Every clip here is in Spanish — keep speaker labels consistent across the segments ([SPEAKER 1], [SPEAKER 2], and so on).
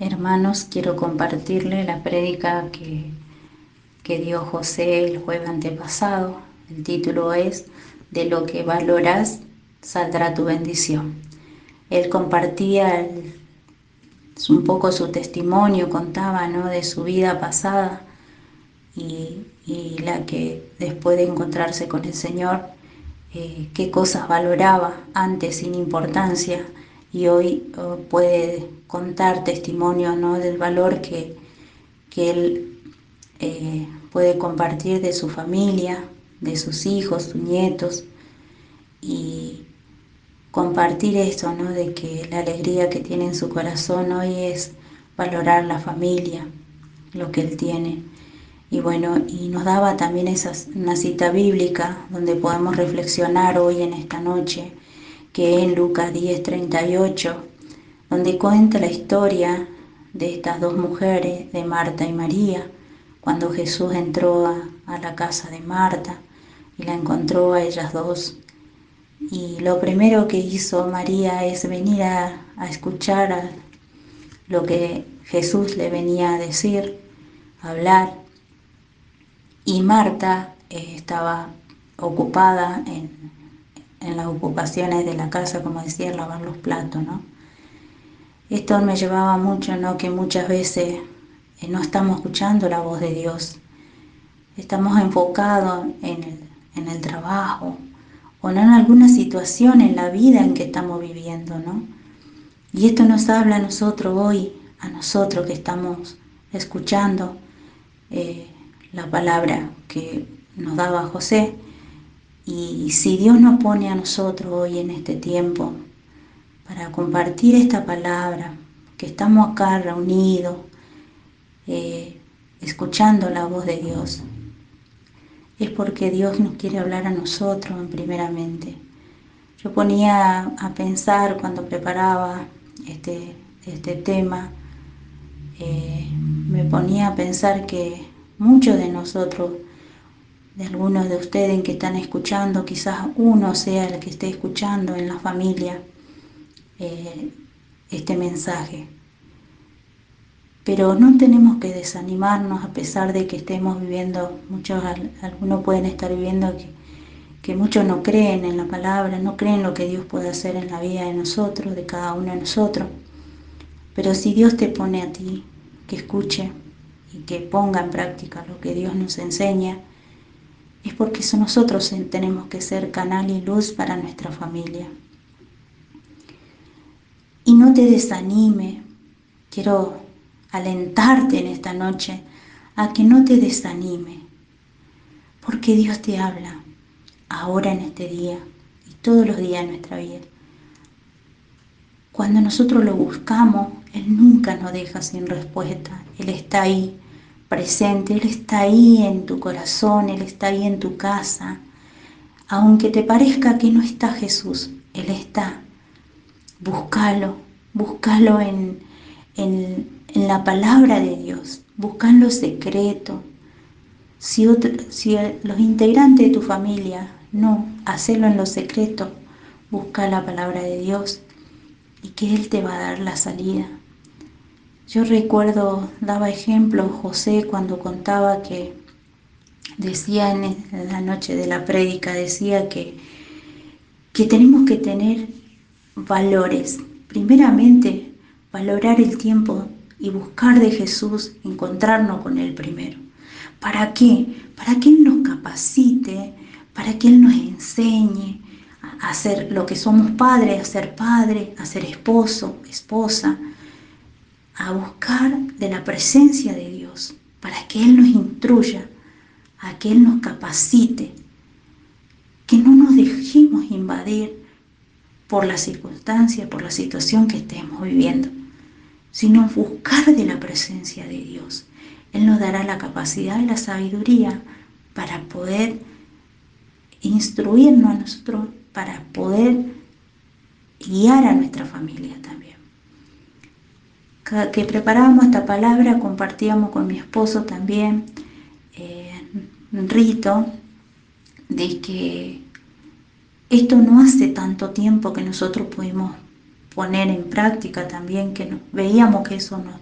[SPEAKER 1] Hermanos, quiero compartirle la prédica que, que dio José el jueves antepasado. El título es De lo que valoras saldrá tu bendición. Él compartía un poco su testimonio, contaba ¿no? de su vida pasada y, y, la que después de encontrarse con el Señor, eh, qué cosas valoraba antes sin importancia y hoy oh, puede contar testimonio ¿no? del valor que, que él eh, puede compartir de su familia, de sus hijos, sus nietos y compartir esto, ¿no? de que la alegría que tiene en su corazón hoy es valorar la familia, lo que él tiene. Y bueno, y nos daba también esa, una cita bíblica donde podemos reflexionar hoy en esta noche que en Lucas 10:38, donde cuenta la historia de estas dos mujeres, de Marta y María, cuando Jesús entró a, la casa de Marta y la encontró a ellas dos. Y lo primero que hizo María es venir a, escuchar lo que Jesús le venía a decir, hablar. Y Marta eh, estaba ocupada en, en las ocupaciones de la casa, como decía, lavar los platos, ¿no? Esto me llevaba mucho, ¿no? Que muchas veces eh, no estamos escuchando la voz de Dios. Estamos enfocados en el, en el trabajo o en alguna situación en la vida en que estamos viviendo, ¿no? Y esto nos habla a nosotros hoy, a nosotros que estamos escuchando eh, la palabra que nos daba José, y si Dios nos pone a nosotros hoy en este tiempo para compartir esta palabra, que estamos acá reunidos, eh, escuchando la voz de Dios, es porque Dios nos quiere hablar a nosotros en primeramente. Yo ponía a pensar cuando preparaba este, este tema, eh, me ponía a pensar que muchos de nosotros de algunos de ustedes que están escuchando, quizás uno sea el que esté escuchando en la familia eh, este mensaje. Pero no tenemos que desanimarnos a pesar de que estemos viviendo, muchos, algunos pueden estar viviendo que, que muchos no creen en la palabra, no creen lo que Dios puede hacer en la vida de nosotros, de cada uno de nosotros. Pero si Dios te pone a ti que escuche y que ponga en práctica lo que Dios nos enseña, es porque nosotros tenemos que ser canal y luz para nuestra familia. Y no te desanime, quiero alentarte en esta noche a que no te desanime, porque Dios te habla ahora en este día y todos los días de nuestra vida. Cuando nosotros lo buscamos, Él nunca nos deja sin respuesta, Él está ahí presente, Él está ahí en tu corazón, Él está ahí en tu casa. Aunque te parezca que no está Jesús, Él está. Búscalo, búscalo en, en, la palabra de Dios, busca en lo secreto. Si, si los integrantes de tu familia no, hacelo en lo secreto, busca la palabra de Dios y que Él te va a dar la salida. Yo recuerdo, daba ejemplo José cuando contaba que decía en la noche de la prédica, decía que, que tenemos que tener valores. Primeramente, valorar el tiempo y buscar de Jesús, encontrarnos con Él primero. ¿Para qué? Para que Él nos capacite, para que Él nos enseñe a hacer lo que somos padres, a ser padre, a ser esposo, esposa, a buscar de la presencia de Dios para que Él nos instruya, a que Él nos capacite, que no nos dejemos invadir por la circunstancia, por la situación que estemos viviendo, sino buscar de la presencia de Dios. Él nos dará la capacidad y la sabiduría para poder instruirnos a nosotros, para poder guiar a nuestra familia también que preparábamos esta palabra compartíamos con mi esposo también eh, un rito de que esto no hace tanto tiempo que nosotros pudimos poner en práctica también, que veíamos que eso no,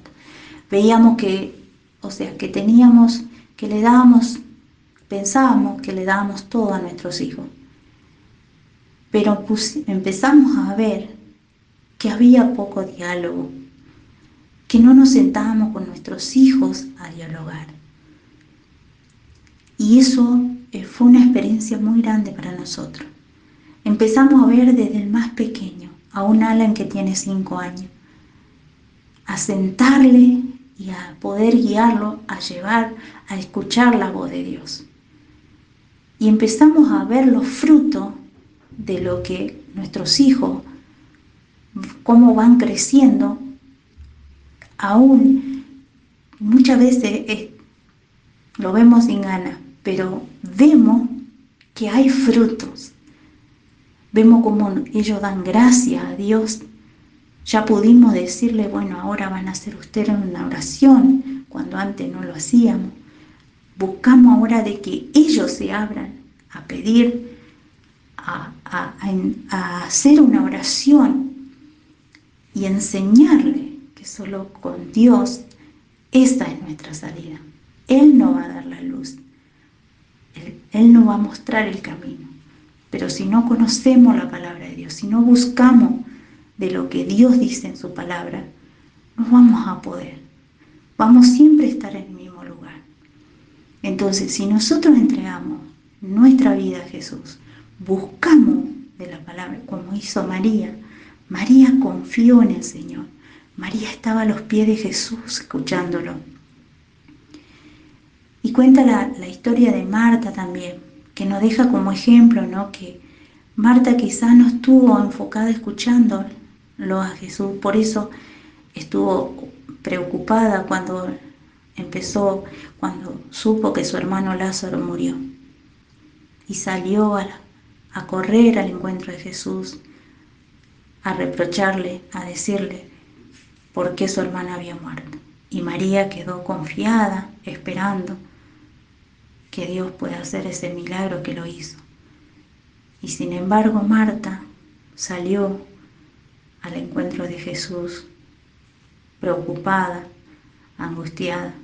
[SPEAKER 1] veíamos que, o sea, que teníamos, que le dábamos, pensábamos que le dábamos todo a nuestros hijos. Pero empezamos a ver que había poco diálogo, que no nos sentábamos con nuestros hijos a dialogar. Y eso eh, fue una experiencia muy grande para nosotros. Empezamos a ver desde el más pequeño, a un Alan que tiene cinco años, a sentarle y a poder guiarlo, a llevar, a escuchar la voz de Dios. Y empezamos a ver los frutos de lo que nuestros hijos, cómo van creciendo, aún muchas veces lo vemos sin ganas, pero vemos que hay frutos. Vemos cómo ellos dan gracias a Dios. Ya pudimos decirle, bueno, ahora van a hacer ustedes una oración, cuando antes no lo hacíamos. Buscamos ahora de que ellos se abran a pedir, a, a hacer una oración y enseñarle que solo con Dios esta es nuestra salida. Él no va a dar la luz. Él, no va a mostrar el camino. Pero si no conocemos la palabra de Dios, si no buscamos de lo que Dios dice en su palabra, no vamos a poder. Vamos siempre a estar en el mismo lugar. Entonces, si nosotros entregamos nuestra vida a Jesús, buscamos de la palabra, como hizo María, María confió en el Señor. María estaba a los pies de Jesús escuchándolo. Y cuenta la, historia de Marta también, que nos deja como ejemplo, ¿no? Que Marta quizás no estuvo enfocada escuchándolo a Jesús, por eso estuvo preocupada cuando empezó, cuando supo que su hermano Lázaro murió. Y salió a, a correr al encuentro de Jesús, a reprocharle, a decirle por qué su hermana había muerto. Y María quedó confiada, esperando que Dios pueda hacer ese milagro que lo hizo. Y sin embargo Marta salió al encuentro de Jesús preocupada, angustiada.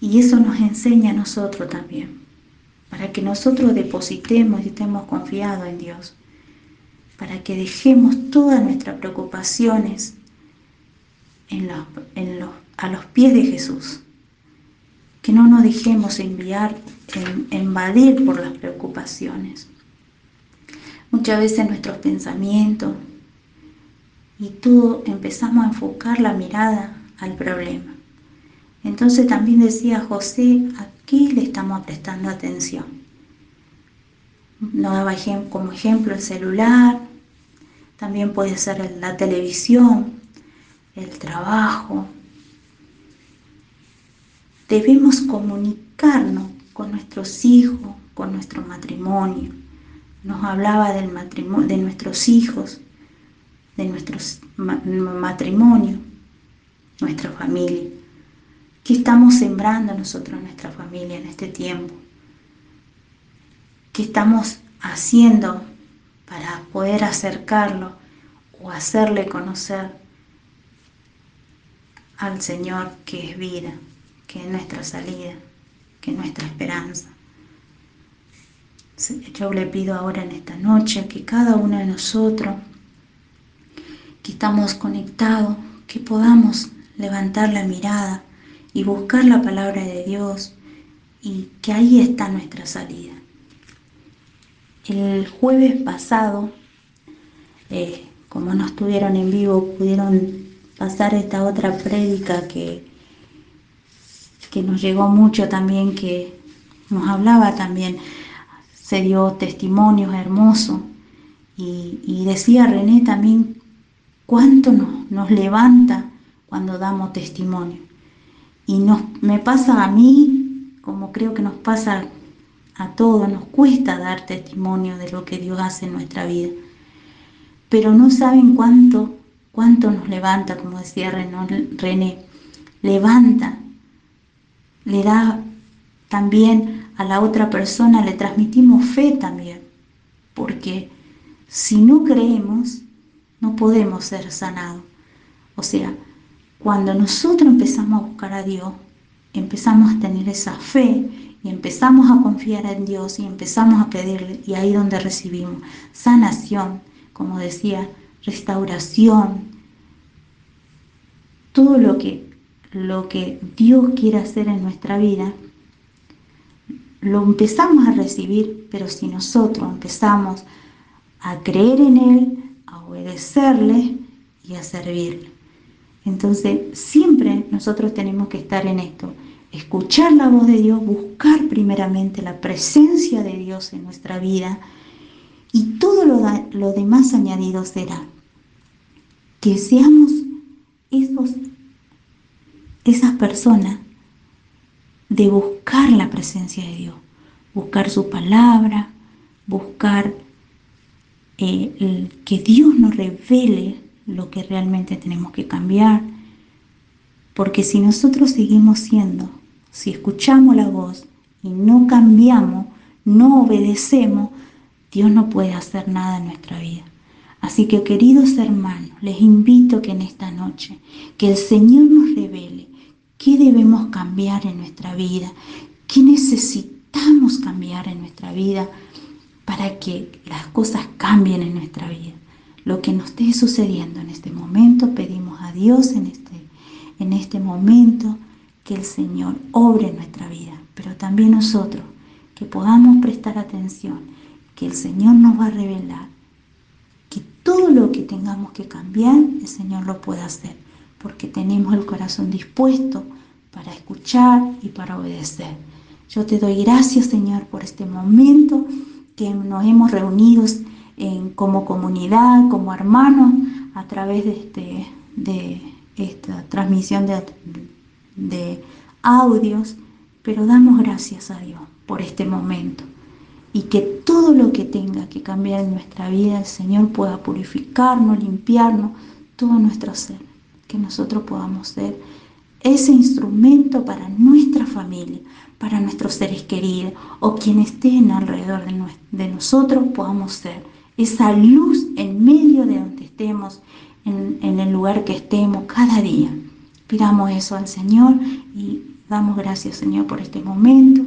[SPEAKER 1] Y eso nos enseña a nosotros también, para que nosotros depositemos y estemos confiados en Dios, para que dejemos todas nuestras preocupaciones a los pies de Jesús que no nos dejemos enviar, en, invadir por las preocupaciones. Muchas veces nuestros pensamientos y todo empezamos a enfocar la mirada al problema. Entonces también decía José, aquí le estamos prestando atención. Nos daba como ejemplo el celular, también puede ser la televisión, el trabajo, debemos comunicarnos con nuestros hijos, con nuestro matrimonio. Nos hablaba del matrimonio, de nuestros hijos, de nuestro matrimonio, nuestra familia. ¿Qué estamos sembrando nosotros nuestra familia en este tiempo? ¿Qué estamos haciendo para poder acercarlo o hacerle conocer al Señor que es vida? que es nuestra salida, que es nuestra esperanza. Yo le pido ahora en esta noche que cada uno de nosotros que estamos conectados, que podamos levantar la mirada y buscar la palabra de Dios y que ahí está nuestra salida. El jueves pasado, eh, como no estuvieron en vivo, pudieron pasar esta otra prédica que que nos llegó mucho también, que nos hablaba también, se dio testimonios hermosos y, decía René también cuánto nos, nos levanta cuando damos testimonio. Y nos, me pasa a mí, como creo que nos pasa a todos, nos cuesta dar testimonio de lo que Dios hace en nuestra vida. Pero no saben cuánto, cuánto nos levanta, como decía René, levanta. Le da también a la otra persona, le transmitimos fe también, porque si no creemos, no podemos ser sanados. O sea, cuando nosotros empezamos a buscar a Dios, empezamos a tener esa fe y empezamos a confiar en Dios y empezamos a pedirle y ahí donde recibimos sanación, como decía, restauración, todo lo que, lo que Dios quiere hacer en nuestra vida, lo empezamos a recibir, pero si nosotros empezamos a creer en Él, a obedecerle y a servirle. Entonces, siempre nosotros tenemos que estar en esto, escuchar la voz de Dios, buscar primeramente la presencia de Dios en nuestra vida y todo lo, lo demás añadido será que seamos esos, esas personas de buscar la presencia de Dios, buscar su palabra, buscar eh, que Dios nos revele lo que realmente tenemos que cambiar. Porque si nosotros seguimos siendo, si escuchamos la voz y no cambiamos, no obedecemos, Dios no puede hacer nada en nuestra vida. Así que queridos hermanos, les invito que en esta noche, que el Señor nos revele qué debemos cambiar en nuestra vida, qué necesitamos cambiar en nuestra vida para que las cosas cambien en nuestra vida. Lo que nos esté sucediendo en este momento, pedimos a Dios en este, en este momento que el Señor obre en nuestra vida, pero también nosotros que podamos prestar atención, que el Señor nos va a revelar todo lo que tengamos que cambiar, el Señor lo puede hacer, porque tenemos el corazón dispuesto para escuchar y para obedecer. Yo te doy gracias, Señor, por este momento que nos hemos reunido como comunidad, como hermanos, a través de, este, esta transmisión de audios, pero damos gracias a Dios por este momento y que todo lo que tenga que cambiar en nuestra vida, el Señor pueda purificarnos, limpiarnos, todo nuestro ser, que nosotros podamos ser ese instrumento para nuestra familia, para nuestros seres queridos o quienes estén alrededor de, nosotros, podamos ser esa luz en medio de donde estemos, en, en el lugar que estemos cada día. Pidamos eso al Señor y damos gracias, Señor, por este momento